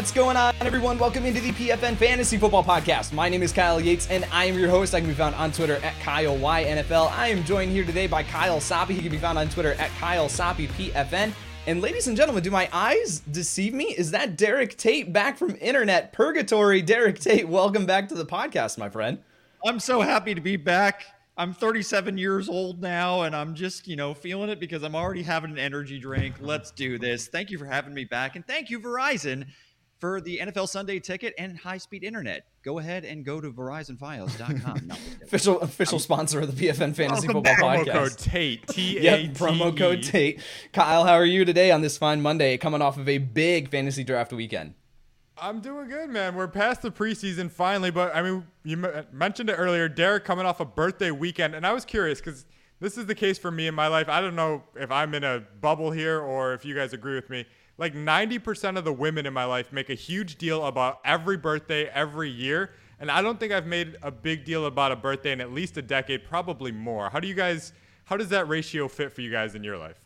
What's going on, everyone? Welcome into the PFN Fantasy Football Podcast. My name is Kyle Yates, and I am your host. I can be found on Twitter at KyleYNFL. I am joined here today by Kyle Soppe. He can be found on Twitter at Kyle Soppe PFN. And ladies and gentlemen, do my eyes deceive me? Is that Derek Tate back from internet purgatory? Derek Tate, welcome back to the podcast, my friend. I'm so happy to be back. I'm 37 years old now and I'm just, you know, feeling it because I'm already having an energy drink. Let's do this. Thank you for having me back. And thank you, Verizon, for the NFL Sunday ticket and high speed internet. Go ahead and go to verizonfios.com. No, official official I'm, sponsor of the PFN Fantasy Football back. Podcast. Promo code Tate. T A T. Yep, promo code Tate. Kyle, how are you today on this fine Monday, coming off of a big fantasy draft weekend? I'm doing good, man. We're past the preseason finally, but I mean, you mentioned it earlier. Derek coming off a birthday weekend, and I was curious because this is the case for me in my life. I don't know if I'm in a bubble here or if you guys agree with me. Like 90% of the women in my life make a huge deal about every birthday every year, and I don't think I've made a big deal about a birthday in at least a decade, probably more. How do you guys? How does that ratio fit for you guys in your life?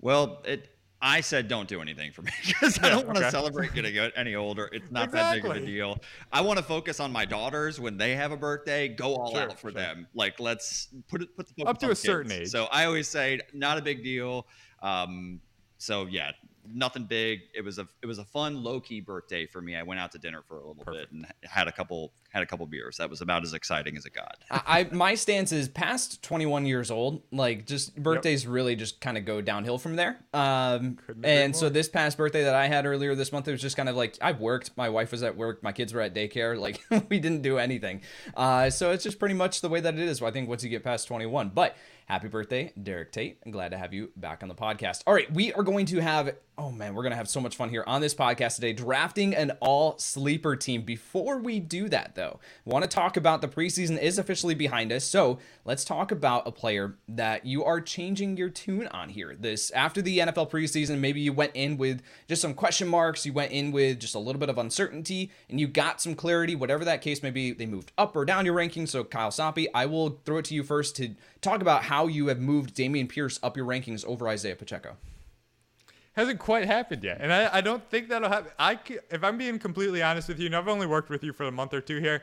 Well, it I said don't do anything for me because I don't want to okay. celebrate getting any older. It's not exactly. that big of a deal. I want to focus on my daughters when they have a birthday. Go all sure, out for sure. them. Like let's put it put the up to a kids. certain age. So I always say not a big deal. Um, so yeah, nothing big. It was a it was a fun low key birthday for me. I went out to dinner for a little Perfect. bit and had a couple had a couple beers. That was about as exciting as it got. I my stance is past 21 years old. Like just birthdays yep. really just kind of go downhill from there. Um, and so this past birthday that I had earlier this month, it was just kind of like I worked. My wife was at work. My kids were at daycare. Like we didn't do anything. Uh, so it's just pretty much the way that it is. I think once you get past 21, but happy birthday, Derek Tate. I'm glad to have you back on the podcast. All right, we are going to have Oh man, we're going to have so much fun here on this podcast today, drafting an all sleeper team. Before we do that, though, want to talk about the preseason is officially behind us. So let's talk about a player that you are changing your tune on here. This after the NFL preseason, maybe you went in with just some question marks, you went in with just a little bit of uncertainty, and you got some clarity, whatever that case may be. They moved up or down your rankings. So, Kyle Soppe, I will throw it to you first to talk about how you have moved Dameon Pierce up your rankings over Isaiah Pacheco hasn't quite happened yet, and I, I don't think that'll happen. I if I'm being completely honest with you, and I've only worked with you for a month or two here.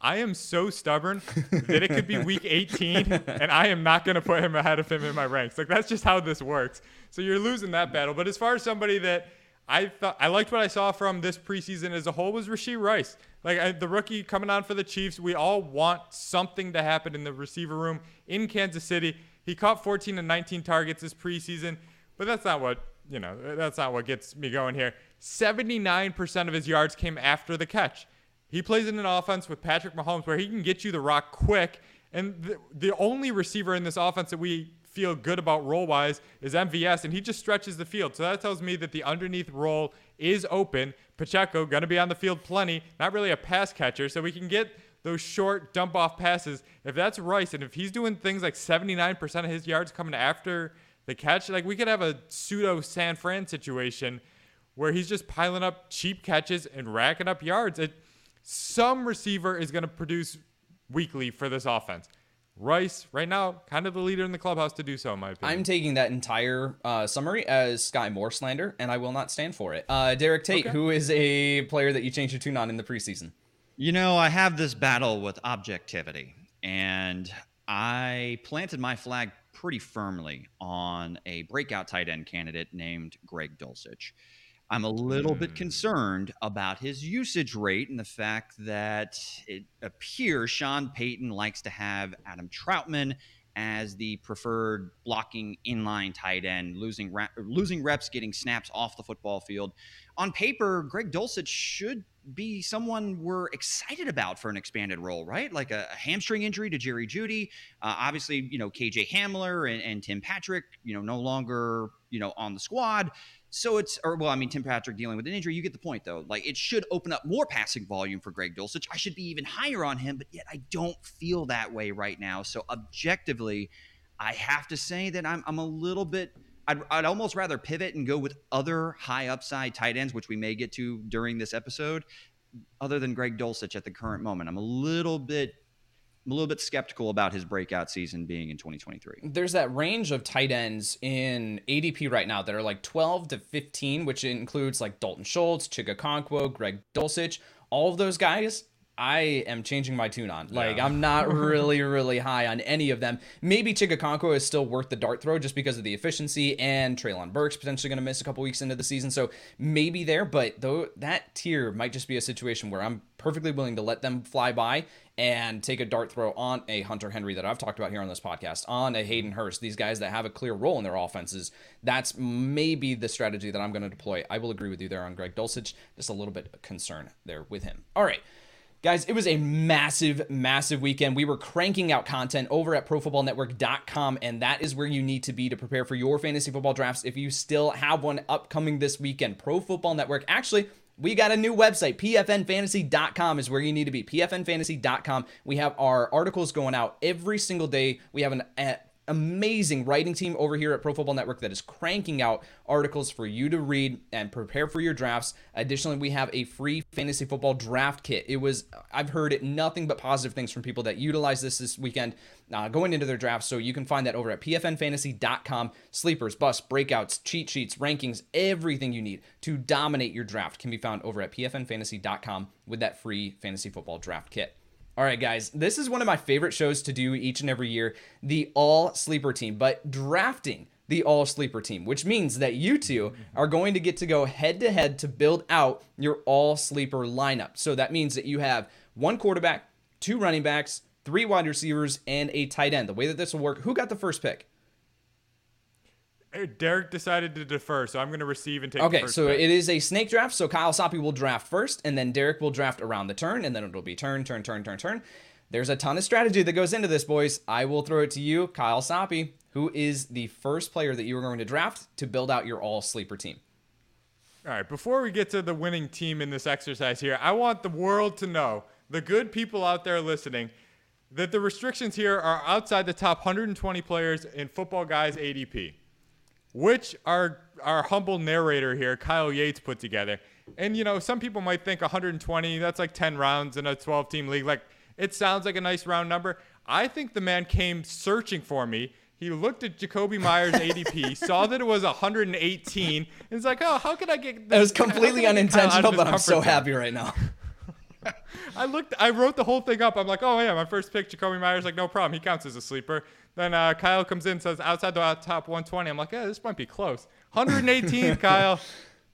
I am so stubborn that it could be week 18 and I am not going to put him ahead of him in my ranks. Like that's just how this works. So you're losing that battle. But as far as somebody that I thought I liked what I saw from this preseason as a whole was Rashee Rice. Like I, the rookie coming on for the Chiefs, we all want something to happen in the receiver room in Kansas City. He caught 14 and 19 targets this preseason, but that's not what you know, uh, that's not what gets me going here. 79% of his yards came after the catch. He plays in an offense with Patrick Mahomes where he can get you the rock quick. And the, the only receiver in this offense that we feel good about role wise is MVS, and he just stretches the field. So that tells me that the underneath role is open. Pacheco going to be on the field plenty, not really a pass catcher, so we can get those short dump off passes. If that's Rice, and if he's doing things like 79% of his yards coming after the catch. Like we could have a pseudo San Fran situation where he's just piling up cheap catches and racking up yards. It, some receiver is going to produce weekly for this offense. Rice, right now, kind of the leader in the clubhouse to do so, in my opinion. I'm taking that entire uh, summary as Sky Moore slander, and I will not stand for it. Uh, Derek Tate, okay. who is a player that you changed your tune on in the preseason? You know, I have this battle with objectivity, and I planted my flag pretty firmly on a breakout tight end candidate named Greg Dulcich. I'm a little mm. bit hmm. concerned about his usage rate and the fact that it appears Sean Payton likes to have Adam Trautman as the preferred blocking inline tight end, losing losing reps, getting snaps off the football field. On paper, Greg Dulcich should be someone we're excited about for an expanded role, right? Like a, a hamstring injury to Jerry Jeudy. Uh, obviously, you know, KJ Hamler and, and, Tim Patrick, you know, no longer, you know, on the squad. So it's, or well, I mean, Tim Patrick dealing with an injury. You get the point, though. Like it should open up more passing volume for Greg Dulcich. I should be even higher on him, but yet I don't feel that way right now. So objectively, I have to say that I'm, I'm a little bit – I'd, I'd almost rather pivot and go with other high upside tight ends, which we may get to during this episode, other than Greg Dulcich at the current moment. I'm a little bit I'm a little bit skeptical about his breakout season being in 2023. There's that range of tight ends in ADP right now that are like 12 to 15, which includes like Dalton Schultz, Chig Okonkwo, Greg Dulcich. All of those guys I am changing my tune on. Like yeah. I'm not really, really high on any of them. Maybe Chig Okonkwo is still worth the dart throw just because of the efficiency, and Treylon Burks potentially going to miss a couple weeks into the season, so maybe there. But though that tier might just be a situation where I'm perfectly willing to let them fly by and take a dart throw on a Hunter Henry that I've talked about here on this podcast, on a Hayden Hurst, these guys that have a clear role in their offenses. That's maybe the strategy that I'm going to deploy. I will agree with you there on Greg Dulcich. Just a little bit of concern there with him. All right. Guys, it was a massive, massive weekend. We were cranking out content over at profootballnetwork.com, and that is where you need to be to prepare for your fantasy football drafts if you still have one upcoming this weekend. Pro Football Network. Actually, we got a new website. PFNfantasy.com is where you need to be. PFNfantasy.com. We have our articles going out every single day. We have an amazing writing team over here at Pro Football Network that is cranking out articles for you to read and prepare for your drafts. Additionally, we have a free fantasy football draft kit. It was I've heard it nothing but positive things from people that utilize this this weekend uh, going into their drafts. So you can find that over at pfnfantasy.com. Sleepers, busts, breakouts, cheat sheets, rankings, everything you need to dominate your draft can be found over at pfnfantasy.com with that free fantasy football draft kit. All right, guys, this is one of my favorite shows to do each and every year the all sleeper team, but drafting the all sleeper team, which means that you two are going to get to go head to head to build out your all sleeper lineup. So that means that you have one quarterback, two running backs, three wide receivers, and a tight end. The way that this will work, who got the first pick? Derek decided to defer, so I'm going to receive and take. Okay, so pick. it is a snake draft. So Kyle Soppe will draft first, and then Derek will draft around the turn, and then it'll be turn, turn, turn, turn, turn. There's a ton of strategy that goes into this, boys. I will throw it to you, Kyle Soppe, who is the first player that you are going to draft to build out your all sleeper team. All right, before we get to the winning team in this exercise here, I want the world to know, the good people out there listening, that the restrictions here are outside the top 120 players in Football Guys ADP which our our humble narrator here, Kyle Yates, put together. And you know, some people might think 120, that's like 10 rounds in a 12 team league. Like it sounds like a nice round number. I think the man came searching for me. He looked at Jakobi Meyers ADP, saw that it was 118, and it's like, oh, how could I get? This? It was completely unintentional, but I'm so happy right now. I looked, I wrote the whole thing up. I'm like, oh yeah, my first pick, Jakobi Meyers. Like, no problem. He counts as a sleeper. Then uh, Kyle comes in says outside the top 120. I'm like, yeah, this might be close. 118, Kyle.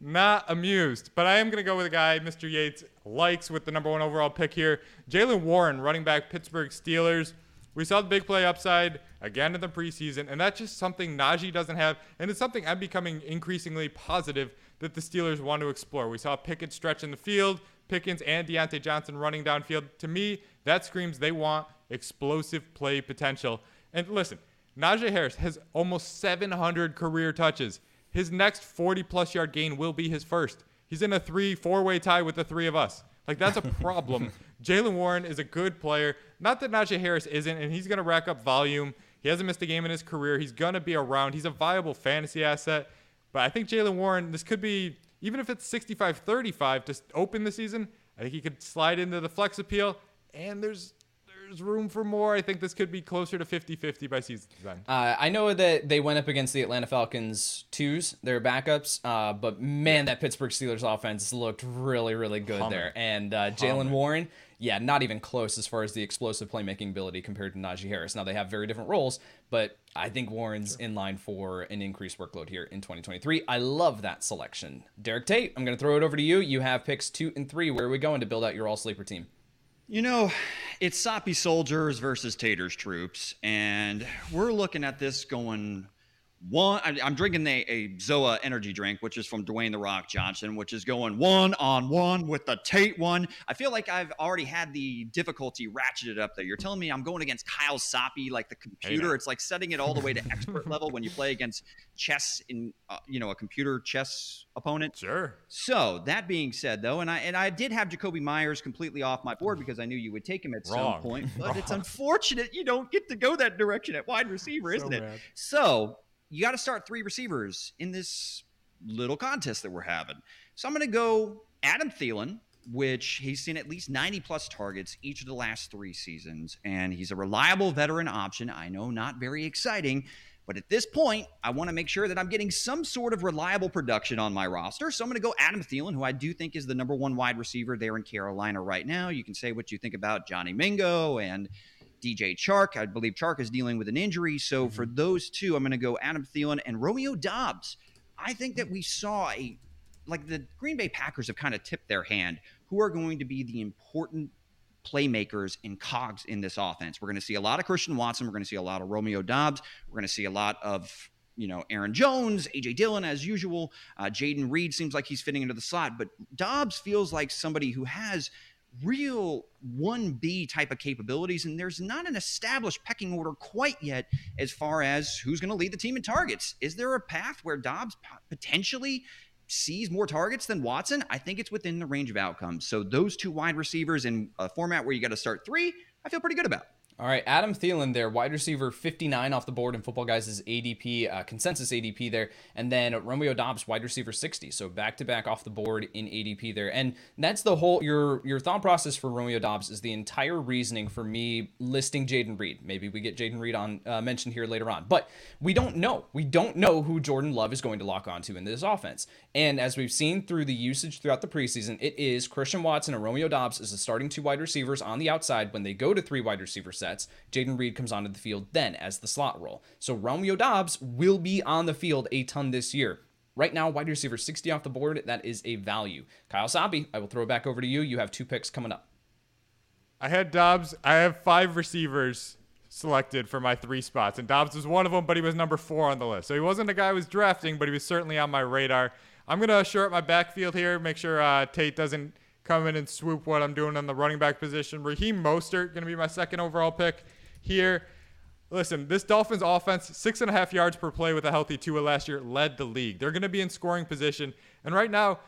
Not amused, but I am going to go with a guy Mr. Yates likes with the number one overall pick here. Jaylen Warren, running back, Pittsburgh Steelers. We saw the big play upside again in the preseason, and that's just something Najee doesn't have, and it's something I'm becoming increasingly positive that the Steelers want to explore. We saw Pickett stretch in the field, Pickens and Diontae Johnson running downfield. To me, that screams they want explosive play potential. And listen, Najee Harris has almost 700 career touches. His next 40 plus yard gain will be his first. He's in a three, four way tie with the three of us. Like, that's a problem. Jaylen Warren is a good player. Not that Najee Harris isn't, and he's going to rack up volume. He hasn't missed a game in his career. He's going to be around. He's a viable fantasy asset. But I think Jaylen Warren, this could be, even if it's 65 35 to open the season, I think he could slide into the flex appeal. And there's there's room for more. I think this could be closer to 50 50 by season design. Uh, I know that they went up against the Atlanta Falcons twos, their backups, uh, but man, that Pittsburgh Steelers offense looked really, really good Humming. there. And uh, Jaylen Warren, yeah, not even close as far as the explosive playmaking ability compared to Najee Harris. Now, they have very different roles, but I think Warren's sure. in line for an increased workload here in 2023. I love that selection. Derek Tate, I'm going to throw it over to you. You have picks two and three. Where are we going to build out your all sleeper team? You know, it's Soppe soldiers versus Taters troops, and we're looking at this going one. I, am drinking a, a, Zoa energy drink, which is from Dwayne the Rock Johnson, which is going one on one with the Tate one. I feel like I've already had the difficulty ratcheted up there. You're telling me I'm going against Kyle Soppe, like the computer. It's like setting it all the way to expert level when you play against chess in, uh, you know, a computer chess opponent. Sure. So that being said, though, and I and I did have Jakobi Meyers completely off my board because I knew you would take him at Wrong. some point. But Wrong. it's unfortunate you don't get to go that direction at wide receiver, so isn't it? So you got to start three receivers in this little contest that we're having. So I'm going to go Adam Thielen, which he's seen at least 90 plus targets each of the last three seasons. And he's a reliable veteran option. I know not very exciting, but at this point, I want to make sure that I'm getting some sort of reliable production on my roster. So I'm going to go Adam Thielen, who I do think is the number one wide receiver there in Carolina right now. You can say what you think about Johnny Mingo and DJ Chark. I believe Chark is dealing with an injury. So for mm-hmm. those two, I'm going to go Adam Thielen and Romeo Doubs. I think that we saw a like the Green Bay Packers have kind of tipped their hand. Who are going to be the important playmakers and cogs in this offense? We're going to see a lot of Christian Watson. We're going to see a lot of Romeo Doubs. We're going to see a lot of you know Aaron Jones, AJ Dillon as usual. Uh, Jayden Reed seems like he's fitting into the slot, but Doubs feels like somebody who has real 1B type of capabilities, and there's not an established pecking order quite yet as far as who's going to lead the team in targets. Is there a path where Doubs potentially sees more targets than Watson, I think it's within the range of outcomes. So those two wide receivers in a format where you got to start three, I feel pretty good about. All right, Adam Thielen there, wide receiver 59 off the board in Football Guys' ADP, uh, consensus ADP there. And then Romeo Doubs, wide receiver 60. So back to back off the board in ADP there. And that's the whole, your your thought process for Romeo Doubs is the entire reasoning for me listing Jayden Reed. Maybe we get Jayden Reed on uh, mentioned here later on. But we don't know. We don't know who Jordan Love is going to lock onto in this offense. And as we've seen through the usage throughout the preseason, it is Christian Watson and Romeo Dobbs as the starting two wide receivers on the outside when they go to three wide receiver sets. Jayden Reed comes onto the field then as the slot role. So Romeo Doubs will be on the field a ton this year. Right now, wide receiver 60 off the board, that is a value. Kyle Soppe, I will throw it back over to you. You have two picks coming up. I had Doubs. I have five receivers selected for my three spots, and Doubs was one of them, but he was number four on the list. So he wasn't a guy I was drafting, but he was certainly on my radar. I'm going to shore up my backfield here, make sure uh, Tate doesn't come in and swoop what I'm doing on the running back position. Raheem Mostert going to be my second overall pick here. Listen, this Dolphins offense, six and a half yards per play with a healthy Tua last year, led the league. They're going to be in scoring position. And right now,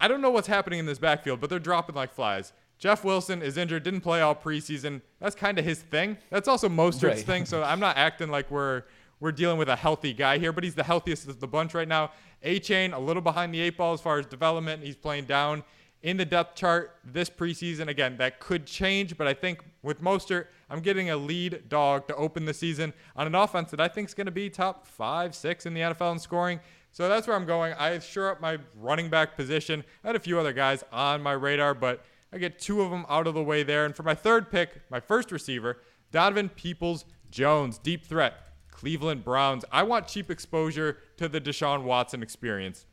I don't know what's happening in this backfield, but they're dropping like flies. Jeff Wilson is injured, didn't play all preseason. That's kind of his thing. That's also Mostert's right. thing. So I'm not acting like we're we're dealing with a healthy guy here, but he's the healthiest of the bunch right now. Achane, a little behind the eight ball as far as development. He's playing down in the depth chart this preseason. Again, that could change, but I think with Mostert, I'm getting a lead dog to open the season on an offense that I think is going to be top five, six in the NFL in scoring. So that's where I'm going. I sure up my running back position. I had a few other guys on my radar, but I get two of them out of the way there. And for my third pick, my first receiver, Donovan Peoples Jones, deep threat, Cleveland Browns. I want cheap exposure to the Deshaun Watson experience.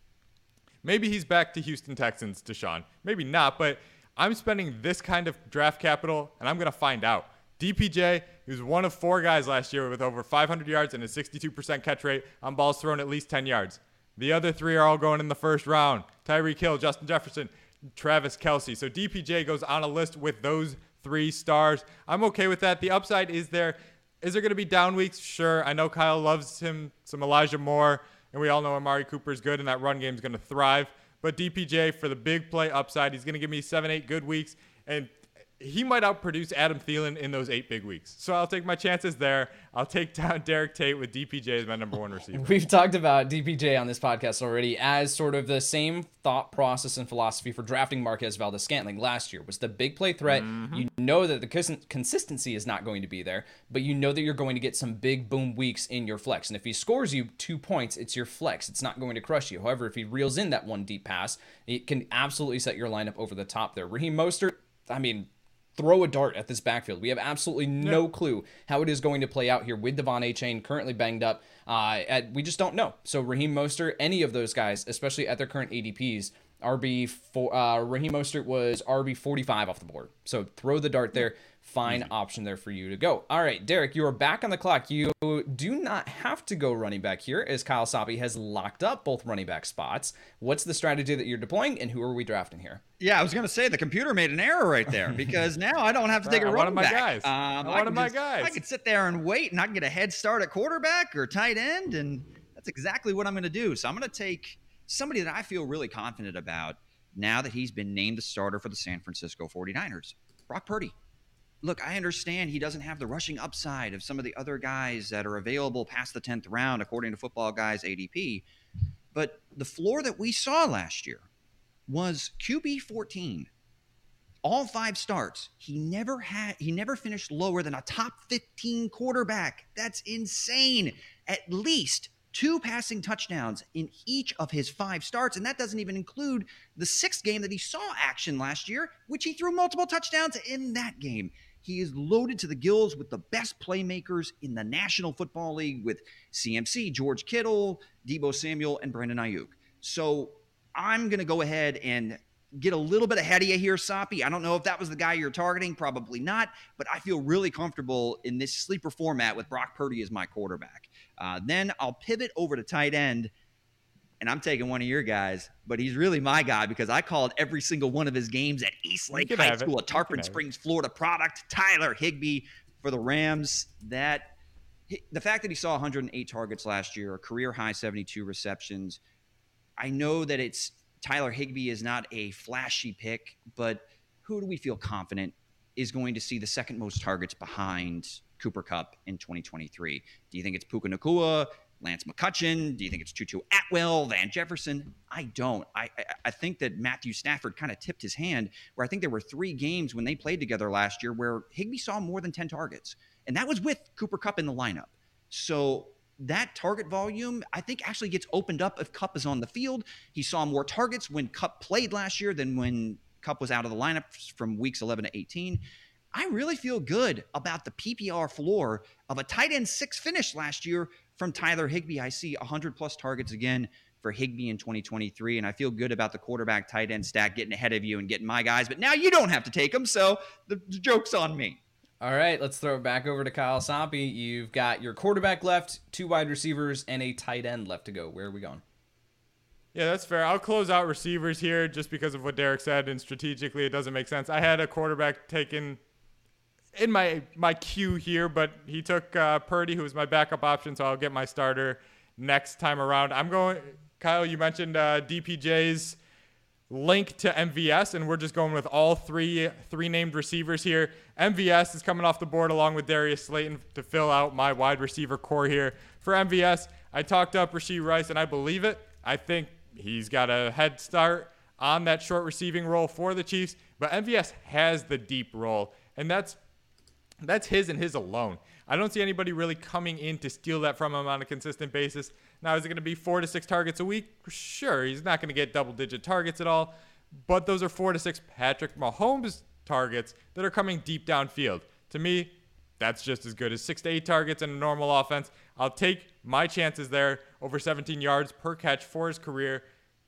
Maybe he's back to Houston Texans, Deshaun. Maybe not, but I'm spending this kind of draft capital, and I'm going to find out. DPJ, he was one of four guys last year with over 500 yards and a 62% catch rate on balls thrown at least 10 yards. The other three are all going in the first round. Tyreek Hill, Justin Jefferson, Travis Kelce. So DPJ goes on a list with those three stars. I'm okay with that. The upside is there. Is there going to be down weeks? Sure. I know Kyle loves him, some Elijah Moore. And we all know Amari Cooper is good and that run game is going to thrive. But DPJ for the big play upside, he's going to give me seven, eight good weeks. And he might outproduce Adam Thielen in those eight big weeks. So I'll take my chances there. I'll take down Derek Tate with DPJ as my number one receiver. We've talked about DPJ on this podcast already as sort of the same thought process and philosophy for drafting Marquez Valdes Scantling last year was the big play threat. Mm-hmm. You know that the consistency is not going to be there, but you know that you're going to get some big boom weeks in your flex. And if he scores you two points, it's your flex. It's not going to crush you. However, if he reels in that one deep pass, it can absolutely set your lineup over the top there. Raheem Mostert, I mean, throw a dart at this backfield. We have absolutely no yeah. clue how it is going to play out here with De'Von Achane currently banged up. Uh, at, we just don't know. So Raheem Mostert, any of those guys, especially at their current ADPs, RB for uh, Raheem Mostert was RB 45 off the board. So throw the dart there fine Easy. option there for you to go. All right, Derek, you are back on the clock. You do not have to go running back here as Kyle Soppe has locked up both running back spots. What's the strategy that you're deploying and who are we drafting here? Yeah, I was going to say the computer made an error right there because now I don't have to take a running back. Guys. Um, one of my just, guys. I could sit there and wait and I can get a head start at quarterback or tight end and that's exactly what I'm going to do. So I'm going to take somebody that I feel really confident about now that he's been named the starter for the San Francisco 49ers. Brock Purdy look, I understand he doesn't have the rushing upside of some of the other guys that are available past the 10th round, according to football guys ADP. But the floor that we saw last year was QB 14. All five starts. He never had he never finished lower than a top 15 quarterback. That's insane. At least two passing touchdowns in each of his five starts. And that doesn't even include the sixth game that he saw action last year, which he threw multiple touchdowns in that game. He is loaded to the gills with the best playmakers in the National Football League with CMC, George Kittle, Deebo Samuel, and Brandon Aiyuk. So I'm going to go ahead and get a little bit ahead of you here, Soppe. I don't know if that was the guy you're targeting, probably not, but I feel really comfortable in this sleeper format with Brock Purdy as my quarterback. Uh, then I'll pivot over to tight end, and I'm taking one of your guys, but he's really my guy because I called every single one of his games at East Lake High School, a Tarpon Springs, Florida product. Tyler Higbee for the Rams. That the fact that he saw 108 targets last year, a career high 72 receptions. I know that it's Tyler Higbee is not a flashy pick, but who do we feel confident is going to see the second most targets behind Cooper Kupp in 2023? Do you think it's Puka Nacua, Lance McCutcheon? Do you think it's Tutu Atwell, Van Jefferson? I don't. I, I, I think that Matthew Stafford kind of tipped his hand where I think there were three games when they played together last year where Higbee saw more than 10 targets. And that was with Cooper Kupp in the lineup. So that target volume, I think, actually gets opened up if Kupp is on the field. He saw more targets when Kupp played last year than when Kupp was out of the lineup from weeks 11 to 18. I really feel good about the PPR floor of a tight end six finish last year from Tyler Higbee. I see 100 plus targets again for Higbee in 2023, and I feel good about the quarterback tight end stack getting ahead of you and getting my guys. But now you don't have to take them, so the, the joke's on me. All right, let's throw it back over to Kyle Soppe. You've got your quarterback left, two wide receivers, and a tight end left to go. Where are we going? Yeah, that's fair. I'll close out receivers here just because of what Derek said, and strategically it doesn't make sense. I had a quarterback taken in my my queue here, but he took uh, Purdy, who was my backup option, so I'll get my starter next time around. I'm going. Kyle, you mentioned uh, DPJ's link to MVS, and we're just going with all three three named receivers here. MVS is coming off the board along with Darius Slayton to fill out my wide receiver corps here. For MVS, I talked up Rashee Rice, and I believe it. I think he's got a head start on that short receiving role for the Chiefs, but MVS has the deep role, and that's that's his and his alone. I don't see anybody really coming in to steal that from him on a consistent basis. Now, is it going to be four to six targets a week? Sure, he's not going to get double digit targets at all, but those are four to six Patrick Mahomes targets that are coming deep downfield. To me, that's just as good as six to eight targets in a normal offense. I'll take my chances there over 17 yards per catch for his career.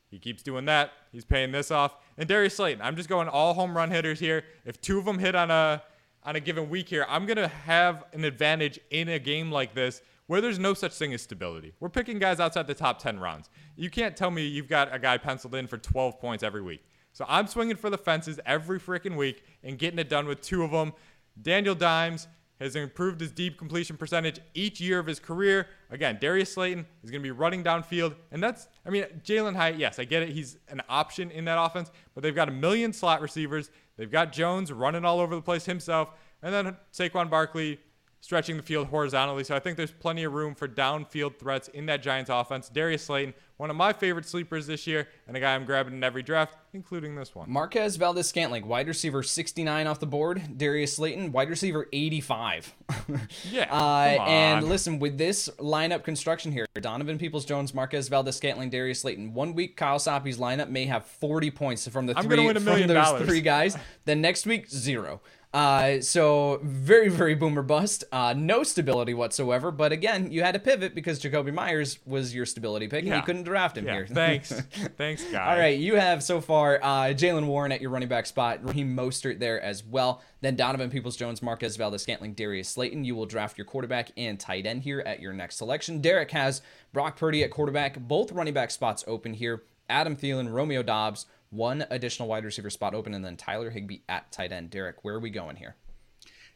He keeps doing that. He's paying this off. And Darius Slayton, I'm just going all home run hitters here. If two of them hit on a on a given week here, I'm going to have an advantage in a game like this where there's no such thing as stability. We're picking guys outside the top 10 rounds. You can't tell me you've got a guy penciled in for 12 points every week. So I'm swinging for the fences every freaking week and getting it done with two of them. Danny Dimes has improved his deep completion percentage each year of his career. Again, Darius Slayton is going to be running downfield. And that's, I mean, Jalin Hyatt, yes, I get it. He's an option in that offense, but they've got a million slot receivers. They've got Jones running all over the place himself. And then Saquon Barkley stretching the field horizontally. So I think there's plenty of room for downfield threats in that Giants offense. Darius Slayton, one of my favorite sleepers this year, and a guy I'm grabbing in every draft, including this one. Marquez Valdes Scantling, wide receiver 69 off the board. Darius Slayton, wide receiver 85. yeah. Uh, and listen, with this lineup construction here, Donovan Peoples Jones, Marquez Valdes Scantling, Darius Slayton. One week, Kyle Soppe's lineup may have 40 points from the three from those dollars. three guys. then next week, zero. Uh, so very, very boomer bust. Uh, no stability whatsoever. But again, you had to pivot because Jakobi Meyers was your stability pick, yeah. and you couldn't draft him yeah, here. Thanks, thanks, guys. All right, you have so far uh, Jaylen Warren at your running back spot, Raheem Mostert there as well. Then Donovan Peoples-Jones, Marquez Valdes-Scantling, Darius Slayton. You will draft your quarterback and tight end here at your next selection. Derek has Brock Purdy at quarterback, both running back spots open here. Adam Thielen, Romeo Doubs, one additional wide receiver spot open, and then Tyler Higbee at tight end. Derek, where are we going here?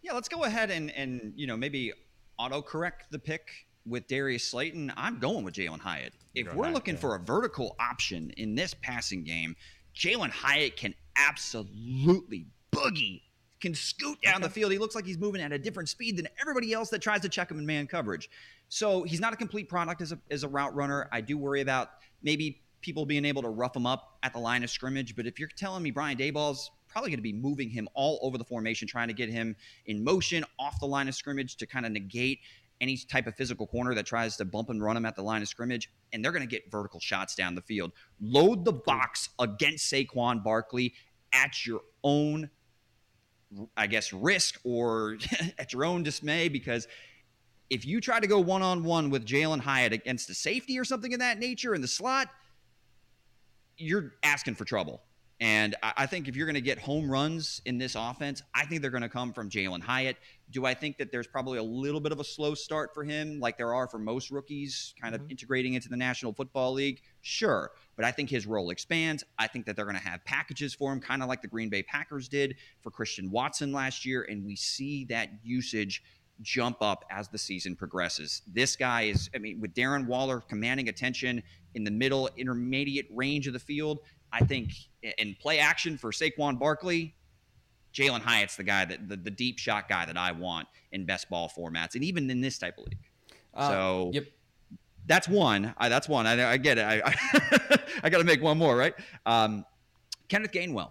Yeah, let's go ahead and and you know maybe autocorrect the pick with Darius Slayton. I'm going with Jalin Hyatt. If we're looking for a vertical option in this passing game, Jalin Hyatt can absolutely boogie, can scoot down the field. He looks like he's moving at a different speed than everybody else that tries to check him in man coverage. So he's not a complete product as a, as a route runner. I do worry about maybe people being able to rough him up at the line of scrimmage. But if you're telling me Brian Daboll's probably going to be moving him all over the formation, trying to get him in motion off the line of scrimmage to kind of negate any type of physical corner that tries to bump and run him at the line of scrimmage, and they're going to get vertical shots down the field. Load the box against Saquon Barkley at your own, I guess, risk or at your own dismay because if you try to go one on one with Jalin Hyatt against a safety or something of that nature in the slot, you're asking for trouble. And I think if you're going to get home runs in this offense, I think they're going to come from Jalin Hyatt. Do I think that there's probably a little bit of a slow start for him, like there are for most rookies, kind of mm-hmm. integrating into the National Football League? Sure. But I think his role expands. I think that they're going to have packages for him, kind of like the Green Bay Packers did for Christian Watson last year. And we see that usage jump up as the season progresses. This guy is, I mean, with Darren Waller commanding attention in the middle, intermediate range of the field, I think in play action for Saquon Barkley, Jalin Hyatt's the guy that the, the deep shot guy that I want in best ball formats, and even in this type of league. Uh, so yep. that's one. I, that's one. I, I get it. I I, I got to make one more, right? Um, Kenneth Gainwell.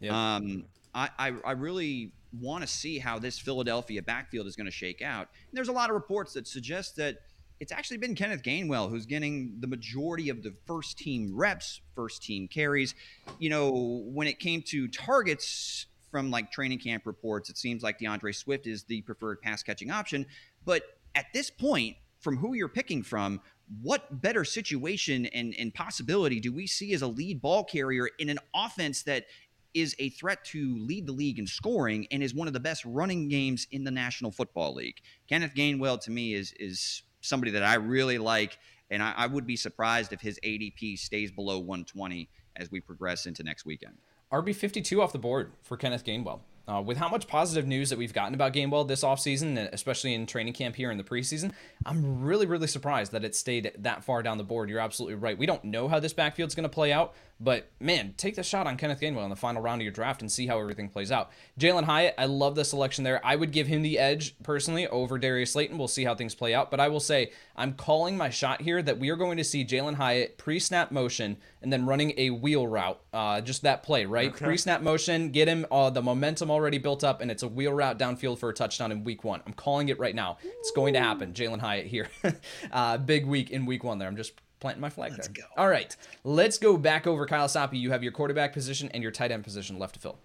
Yep. Um, I, I, I really want to see how this Philadelphia backfield is going to shake out. And there's a lot of reports that suggest that it's actually been Kenneth Gainwell who's getting the majority of the first team reps, first team carries. You know, when it came to targets from like training camp reports, it seems like D'Andre Swift is the preferred pass catching option. But at this point, from who you're picking from, what better situation and, and possibility do we see as a lead ball carrier in an offense that is a threat to lead the league in scoring and is one of the best running games in the National Football League? Kenneth Gainwell to me is is somebody that I really like, and I, I would be surprised if his ADP stays below 120 as we progress into next weekend. RB 52 off the board for Kenneth Gainwell. Uh, with how much positive news that we've gotten about Gainwell this offseason, especially in training camp here in the preseason, I'm really, really surprised that it stayed that far down the board. You're absolutely right. We don't know how this backfield's going to play out, but man, take the shot on Kenneth Gainwell in the final round of your draft and see how everything plays out. Jalin Hyatt, I love the selection there. I would give him the edge personally over Darius Slayton. We'll see how things play out, but I will say I'm calling my shot here that we are going to see Jalin Hyatt pre-snap motion and then running a wheel route. Uh, just that play, right? Okay. Pre-snap motion, get him uh, the momentum already built up, and it's a wheel route downfield for a touchdown in week one. I'm calling it right now. It's going to happen. Jalin Hyatt here, uh, big week in week one there. I'm just planting my flag let's there. Go. All right, let's go back over Kyle Soppe. You have your quarterback position and your tight end position left to fill.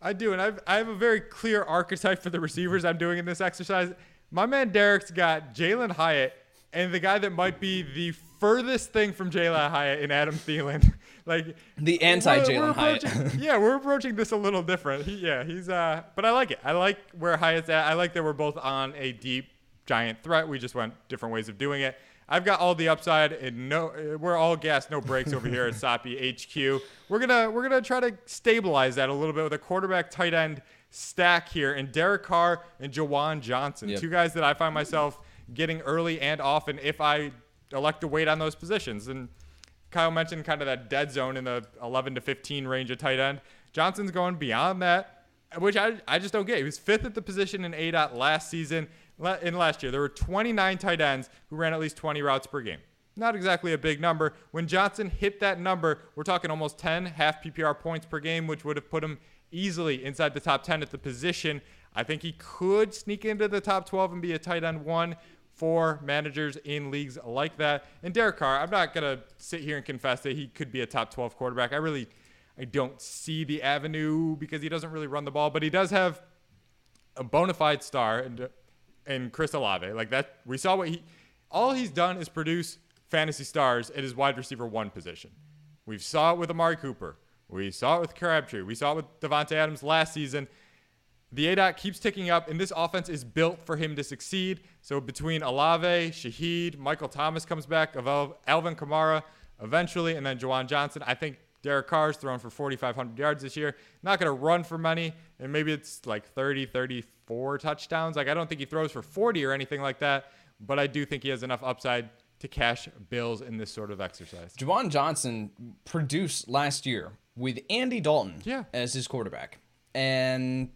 I do, and I've, I have a very clear archetype for the receivers I'm doing in this exercise. My man Derek's got Jalin Hyatt and the guy that might be the furthest thing from Jalin Hyatt in Adam Thielen. like the anti Jalin Hyatt. yeah, we're approaching this a little different. He, yeah, he's uh, but I like it. I like where Hyatt's at. I like that we're both on a deep giant threat. We just went different ways of doing it. I've got all the upside and no, we're all gas, no breaks over here at Soppe HQ. We're gonna we're gonna try to stabilize that a little bit with a quarterback tight end stack here and Derek Carr and Juwan Johnson, yep. two guys that I find myself getting early and often if I elect to wait on those positions. And Kyle mentioned kind of that dead zone in the 11 to 15 range of tight end. Johnson's going beyond that, which I, I just don't get. He was fifth at the position in ADOT last season in last year, there were 29 tight ends who ran at least 20 routes per game. Not exactly a big number. When Johnson hit that number, we're talking almost 10 half PPR points per game, which would have put him easily inside the top 10 at the position. I think he could sneak into the top 12 and be a tight end one for managers in leagues like that. And Derek Carr, I'm not going to sit here and confess that he could be a top 12 quarterback. I really I don't see the avenue because he doesn't really run the ball, but he does have a bona fide star and and Chris Olave. Like that, we saw what he, all he's done is produce fantasy stars at his wide receiver one position. We've saw it with Amari Cooper. We saw it with Crabtree. We saw it with Davante Adams last season. The ADOT keeps ticking up, and this offense is built for him to succeed. So between Olave, Shaheed, Michael Thomas comes back, Alvin Kamara eventually, and then Juwan Johnson. I think Derek Carr's thrown for 4,500 yards this year. Not going to run for money, and maybe it's like 30, 30, 34 touchdowns. Like, I don't think he throws for 40 or anything like that, but I do think he has enough upside to cash bills in this sort of exercise. Juwan Johnson produced last year with Andy Dalton yeah. as his quarterback. And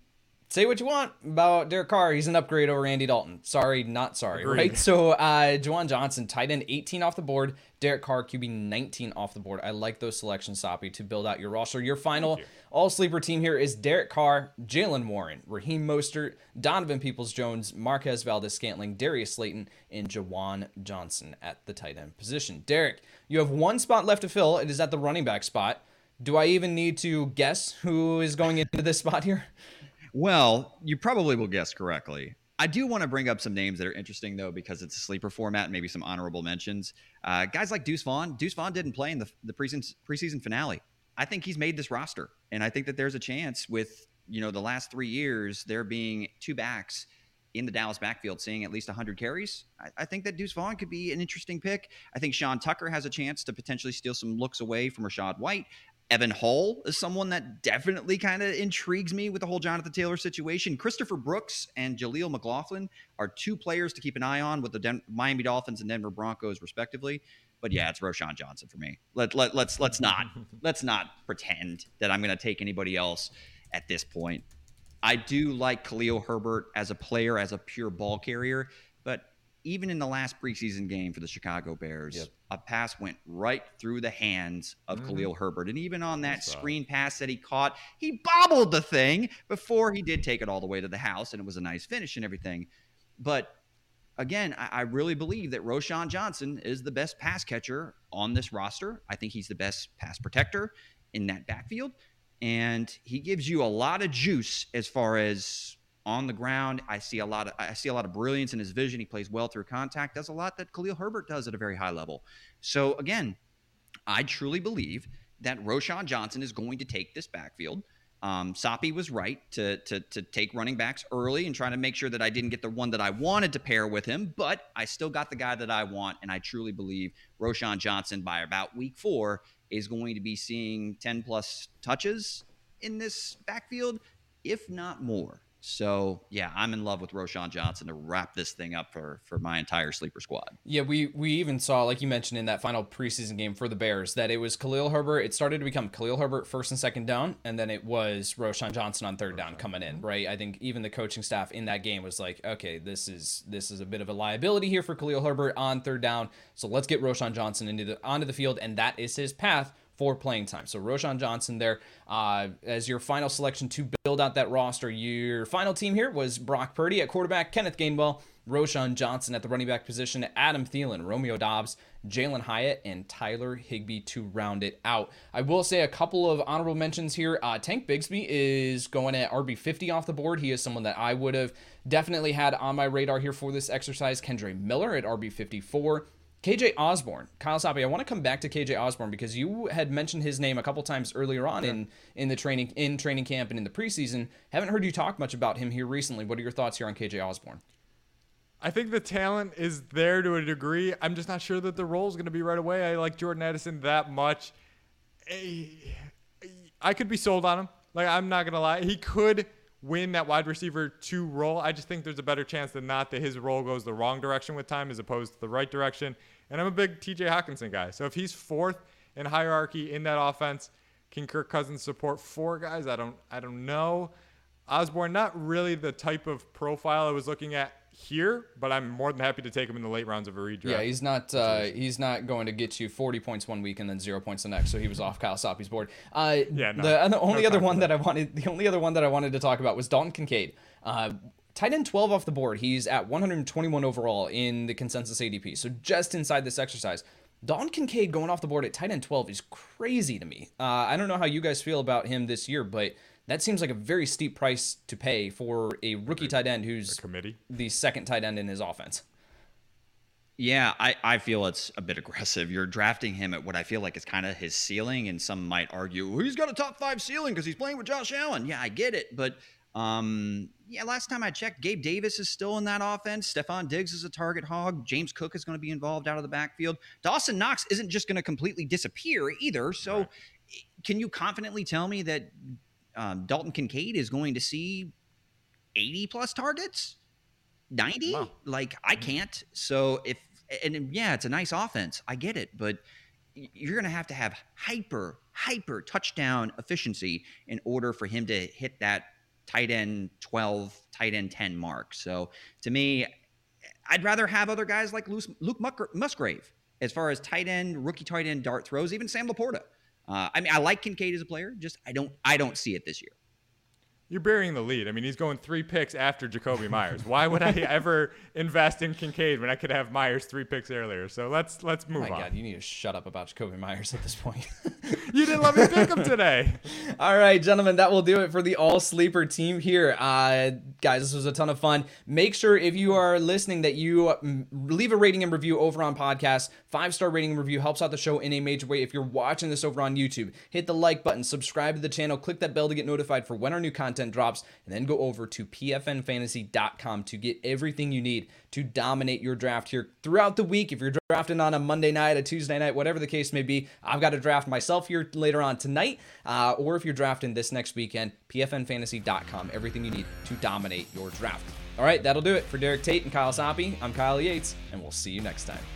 say what you want about Derek Carr. He's an upgrade over Andy Dalton. Sorry, not sorry, Agreed. right? So, uh, Juwan Johnson, tight end 18 off the board. Derek Carr, QB 19 off the board. I like those selections, Soppy, to build out your roster. Your final you. All sleeper team here is Derek Carr, Jaylen Warren, Raheem Mostert, Donovan Peoples Jones, Marquez Valdes Scantling, Darius Slayton, and Juwan Johnson at the tight end position. Derek, you have one spot left to fill. It is at the running back spot. Do I even need to guess who is going into this spot here? Well, you probably will guess correctly. I do want to bring up some names that are interesting though, because it's a sleeper format. and Maybe some honorable mentions. Uh, guys like Deuce Vaughn. Deuce Vaughn didn't play in the the preseason preseason finale. I think he's made this roster, and I think that there's a chance with you know the last three years there being two backs in the Dallas backfield, seeing at least 100 carries. I, I think that Deuce Vaughn could be an interesting pick. I think Sean Tucker has a chance to potentially steal some looks away from Rachaad White. Evan Hull is someone that definitely kind of intrigues me with the whole Jonathan Taylor situation. Christopher Brooks and Jaleel McLaughlin are two players to keep an eye on with the Den- Miami Dolphins and Denver Broncos, respectively. But yeah, it's Roschon Johnson for me. Let, let, let's let's not let's not pretend that I'm going to take anybody else at this point. I do like Khalil Herbert as a player, as a pure ball carrier, but even in the last preseason game for the Chicago Bears, Yep. a pass went right through the hands of Mhm. Khalil Herbert. And even on that screen pass that he caught, he bobbled the thing before he did take it all the way to the house, and it was a nice finish and everything. But again, I, I really believe that Roschon Johnson is the best pass catcher on this roster. I think he's the best pass protector in that backfield. And he gives you a lot of juice as far as on the ground. I see a lot of I see a lot of brilliance in his vision. He plays well through contact, does a lot that Khalil Herbert does at a very high level. So again, I truly believe that Roschon Johnson is going to take this backfield. Um, Soppy was right to, to to take running backs early and trying to make sure that I didn't get the one that I wanted to pair with him, but I still got the guy that I want, and I truly believe Roschon Johnson by about week four is going to be seeing 10 plus touches in this backfield, if not more. So yeah, I'm in love with Roschon Johnson to wrap this thing up for for my entire sleeper squad. Yeah, we we even saw, like you mentioned in that final preseason game for the Bears, that it was Khalil Herbert. It started to become Khalil Herbert first and second down, and then it was Roschon Johnson on third down coming in. Right. I think even the coaching staff in that game was like, okay, this is this is a bit of a liability here for Khalil Herbert on third down. So let's get Roschon Johnson into the onto the field, and that is his path for playing time. So Roschon Johnson there uh, as your final selection to build out that roster. Your final team here was Brock Purdy at quarterback, Kenneth Gainwell, Roschon Johnson at the running back position, Adam Thielen, Romeo Doubs, Jalin Hyatt, and Tyler Higbee to round it out. I will say a couple of honorable mentions here. Uh, Tank Bigsby is going at RB 50 off the board. He is someone that I would have definitely had on my radar here for this exercise. Kendre Miller at RB 54. KJ Osborn, Kyle Soppe, I want to come back to KJ Osborn because you had mentioned his name a couple times earlier on in in the training in training camp and in the preseason. Haven't heard you talk much about him here recently. What are your thoughts here on KJ Osborn? I think the talent is there to a degree. I'm just not sure that the role is going to be right away. I like Jordan Addison that much. Eh, I could be sold on him. Like I'm not gonna lie, he could win that wide receiver two role. I just think there's a better chance than not that his role goes the wrong direction with time as opposed to the right direction. And I'm a big T.J. Hockenson guy, so if he's fourth in hierarchy in that offense, can Kirk Cousins support four guys? I don't. I don't know. Osborn, not really the type of profile I was looking at here, but I'm more than happy to take him in the late rounds of a redraft. Yeah, he's not uh, he's not going to get you 40 points one week and then zero points the next. So he was off Kyle Soppe's board. Uh, Yeah, no, the, and the only no other one that. that I wanted, the only other one that I wanted to talk about was Dalton Kincaid. Uh, tight end 12 off the board. He's at 121 overall in the consensus ADP. So just inside this exercise. Dalton Kincaid going off the board at tight end 12 is crazy to me. Uh, I don't know how you guys feel about him this year, but that seems like a very steep price to pay for a rookie tight end who's committee. the second tight end in his offense. Yeah, I, I feel it's a bit aggressive. You're drafting him at what I feel like is kind of his ceiling, and some might argue well, he's got a top five ceiling because he's playing with Josh Allen. Yeah, I get it, but um, yeah, last time I checked, Gabe Davis is still in that offense. Stefon Diggs is a target hog. James Cook is going to be involved out of the backfield. Dawson Knox isn't just going to completely disappear either. So, Right. can you confidently tell me that um, Dalton Kincaid is going to see 80 plus targets? 90 Wow. like i can't so if and yeah it's a nice offense i get it but you're gonna have to have hyper hyper touchdown efficiency in order for him to hit that tight end 12, tight end 10 mark. So to me, I'd rather have other guys like Luke Musgrave as far as tight end, rookie tight end dart throws, even Sam LaPorta. Uh, I mean, I like Kincaid as a player. Just I don't I don't see it this year. You're burying the lead. I mean, he's going three picks after Jakobi Meyers. Why would I ever invest in Kincaid when I could have Meyers three picks earlier? So let's let's move oh my on. God, you need to shut up about Jakobi Meyers at this point. you didn't let me pick him today. All right, gentlemen, that will do it for the all sleeper team here. Uh, guys, this was a ton of fun. Make sure if you are listening that you mm, leave a rating and review over on podcast. Five star rating and review helps out the show in a major way. If you're watching this over on YouTube, hit the like button, subscribe to the channel, click that bell to get notified for when our new content drops, and then go over to pfnfantasy.com to get everything you need to dominate your draft here throughout the week. If you're drafting on a Monday night, a Tuesday night, whatever the case may be, I've got a draft myself here later on tonight. Uh, or if you're drafting this next weekend, pfnfantasy.com, everything you need to dominate your draft. All right, that'll do it for Derek Tate and Kyle Soppe. I'm Kyle Yates, and we'll see you next time.